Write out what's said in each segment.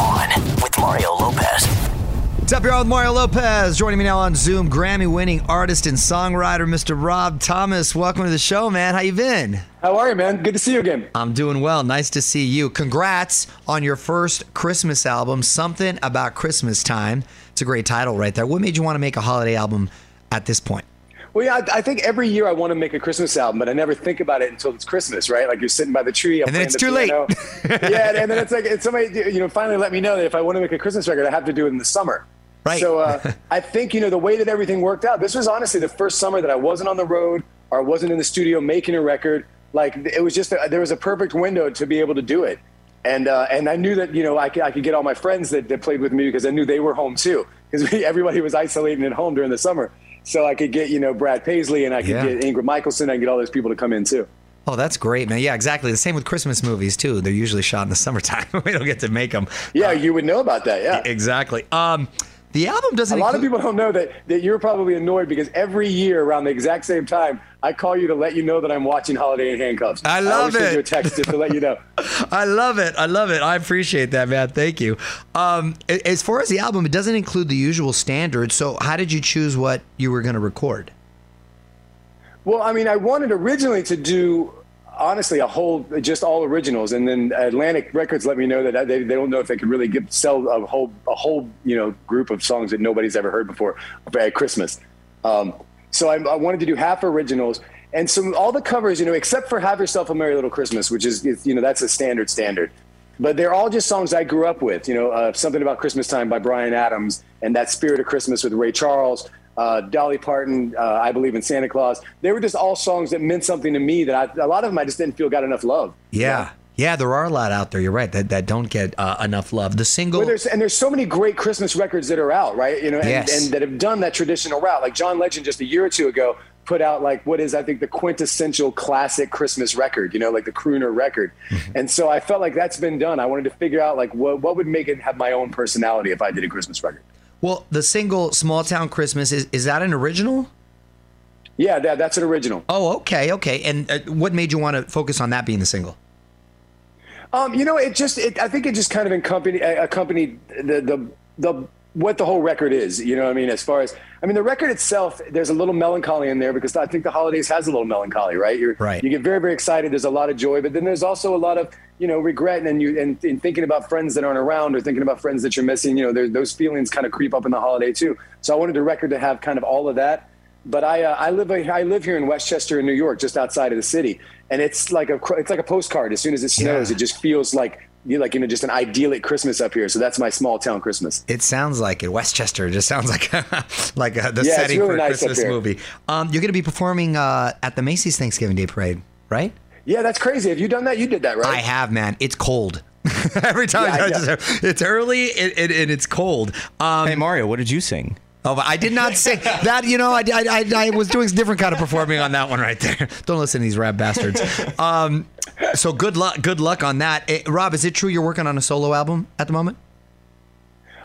On with Mario Lopez. What's up, y'all? With Mario Lopez joining me now on Zoom, Grammy-winning artist and songwriter, Mr. Rob Thomas. Welcome to the show, man. How you been? How are you, man? Good to see you again. I'm doing well. Nice to see you. Congrats on your first Christmas album, Something About Christmas Time. It's a great title right there. What made you want to make a holiday album at this point? Well, yeah, I, I think every year I want to make a Christmas album, but I never think about it until it's Christmas, right? Like you're sitting by the tree, I'm And then it's the too late. piano. yeah, and then it's like it's somebody, you know, finally let me know that if I want to make a Christmas record, I have to do it in the summer. Right. So uh, I think you know the way that everything worked out. This was honestly the first summer that I wasn't on the road or wasn't in the studio making a record. Like it was just a, there was a perfect window to be able to do it, and uh, and I knew that you know I could, I could get all my friends that, that played with me because I knew they were home too because everybody was isolating at home during the summer. So I could get you know Brad Paisley and I could Yeah. get Ingrid Michaelson. I could get all those people to come in too. Oh, that's great, man. Yeah, exactly. The same with Christmas movies too. They're usually shot in the summertime. we don't get to make them. Yeah, you would know about that. Yeah. Exactly. Um, the album doesn't. A lot of people don't know that, that you're probably annoyed because every year around the exact same time, I call you to let you know that I'm watching Holiday in Handcuffs. I love send it. you a text just to let you know. I love it. I love it. I appreciate that, man. Thank you. Um, as far as the album, it doesn't include the usual standards. So, how did you choose what you were going to record? Well, I mean, I wanted originally to do honestly a whole just all originals, and then Atlantic Records let me know that they, they don't know if they could really get, sell a whole a whole you know group of songs that nobody's ever heard before at Christmas. Um, so I, I wanted to do half originals. And so all the covers, you know, except for "Have Yourself a Merry Little Christmas," which is, is, you know, that's a standard standard. But they're all just songs I grew up with. You know, uh, something about Christmas time by Bryan Adams, and that Spirit of Christmas with Ray Charles, uh, Dolly Parton, uh, I Believe in Santa Claus. They were just all songs that meant something to me. That I, a lot of them I just didn't feel got enough love. Yeah. Yeah, there are a lot out there. You're right that, that don't get uh, enough love. The single. Well, there's, and there's so many great Christmas records that are out, right? You know, and, Yes. and that have done that traditional route. Like John Legend, just a year or two ago, put out like what is I think the quintessential classic Christmas record. You know, like the crooner record. Mm-hmm. And so I felt like that's been done. I wanted to figure out like what what would make it have my own personality if I did a Christmas record. Well, the single "Small Town Christmas" is is that an original? Yeah, that, that's an original. Oh, okay, okay. And uh, what made you want to focus on that being the single? Um, you know, it just it, I think it just kind of accompanied accompanied the the the what the whole record is. You know, what I mean, as far as I mean, the record itself, there's a little melancholy in there because I think the holidays has a little melancholy, right? You're, Right. You get very very excited. There's a lot of joy, but then there's also a lot of you know regret and you and, and thinking about friends that aren't around or thinking about friends that you're missing. You know, there, those feelings kind of creep up in the holiday too. So I wanted the record to have kind of all of that. But I, uh, I live I live here in Westchester, in New York, just outside of the city, and it's like a it's like a postcard. As soon as it snows, Yeah. it just feels like you like you know just an idyllic Christmas up here. So that's my small town Christmas. It sounds like it. Westchester just sounds like like uh, the Yeah, setting really for a nice Christmas movie. Um, you're going to be performing uh, at the Macy's Thanksgiving Day Parade, right? Yeah, that's crazy. Have you done that? You did that, right? I have, man. It's cold. Every time Yeah, I yeah. just- it's early and, and, and it's cold. Um, Hey Mario, what did you sing? Oh, but I did not sing that. You know, I, I, I, I was doing a different kind of performing on that one right there. Don't listen to these rap bastards. Um, so good luck. Good luck on that. Eh, Rob, is it true you're working on a solo album at the moment?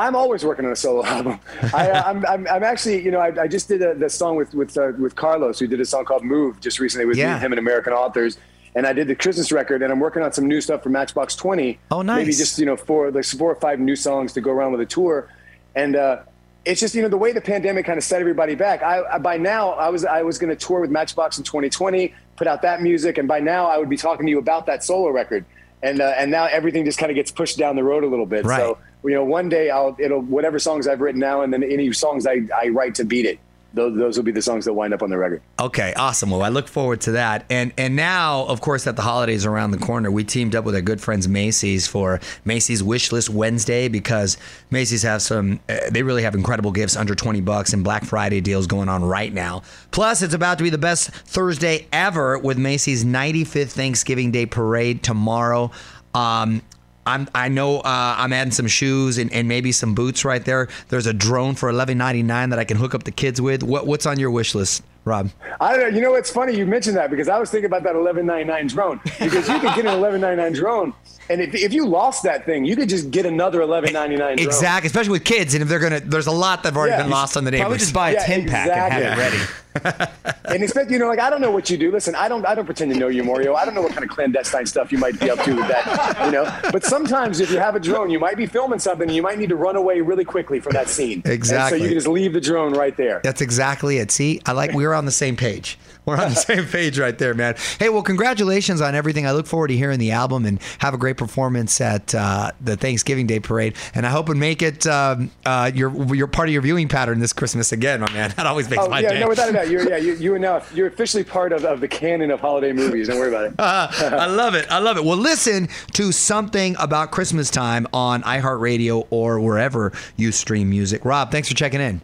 I'm always working on a solo album. I, uh, I'm, I'm, I'm actually, you know, I, I just did a, the song with with uh, with Carlos, who did a song called "Move" just recently with Yeah. me, him and American Authors, and I did the Christmas record, and I'm working on some new stuff for Matchbox Twenty. Oh, nice. Maybe just you know four like four or five new songs to go around with a tour, and uh, it's just you know the way the pandemic kind of set everybody back. I, I by now I was I was going to tour with Matchbox in 2020, put out that music, and by now I would be talking to you about that solo record, and uh, and now everything just kind of gets pushed down the road a little bit. Right. So you know, one day I'll it'll whatever songs I've written now, and then any songs I, I write to beat it. Those, those will be the songs that wind up on the record. Okay, awesome. Well, I look forward to that. And and now, of course, that the holidays are around the corner, we teamed up with our good friends Macy's for Macy's Wish List Wednesday because Macy's have some. Uh, they really have incredible gifts under twenty bucks and Black Friday deals going on right now. Plus, it's about to be the best Thursday ever with Macy's 95th Thanksgiving Day Parade tomorrow. Um, I'm, I know uh, I'm adding some shoes and, and maybe some boots right there. There's a drone for $11.99 that I can hook up the kids with. What, what's on your wish list, Rob? I don't know. You know, it's funny you mentioned that because I was thinking about that 1199 drone because you could get an 1199 drone, and if, if you lost that thing, you could just get another 1199 drone. Exactly, especially with kids, and if they're gonna, there's a lot that've already Yeah. been lost on the Probably neighbors. just buy a Yeah, tin pack and have it ready. And expect you know, like I don't know what you do. Listen, I don't I don't pretend to know you, Mario. I don't know what kind of clandestine stuff you might be up to with that, you know. But sometimes if you have a drone, you might be filming something and you might need to run away really quickly from that scene. And Exactly. so you can just leave the drone right there. That's exactly it. See, I like we're on the same page. We're on the same page right there, man. Hey, well, congratulations on everything. I look forward to hearing the album and have a great performance at uh, the Thanksgiving Day parade. And I hope and make it um, uh, your your part of your viewing pattern this Christmas again, my man. That always makes Oh my yeah, day. no, without a doubt. You're yeah, you, you are now you're officially part of, of the canon of holiday movies. Don't worry about it. I love it. I love it. Well, listen to something about Christmas time on iHeartRadio or wherever you stream music. Rob, thanks for checking in.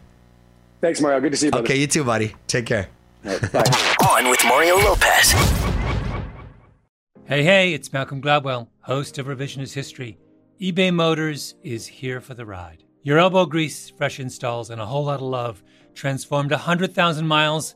Thanks, Mario. Good to see you. Brother. Okay, you too, buddy. Take care. Bye. On with Mario Lopez. Hey, hey, it's Malcolm Gladwell, host of Revisionist History. eBay Motors is here for the ride. Your elbow grease, fresh installs, and a whole lot of love transformed 100,000 miles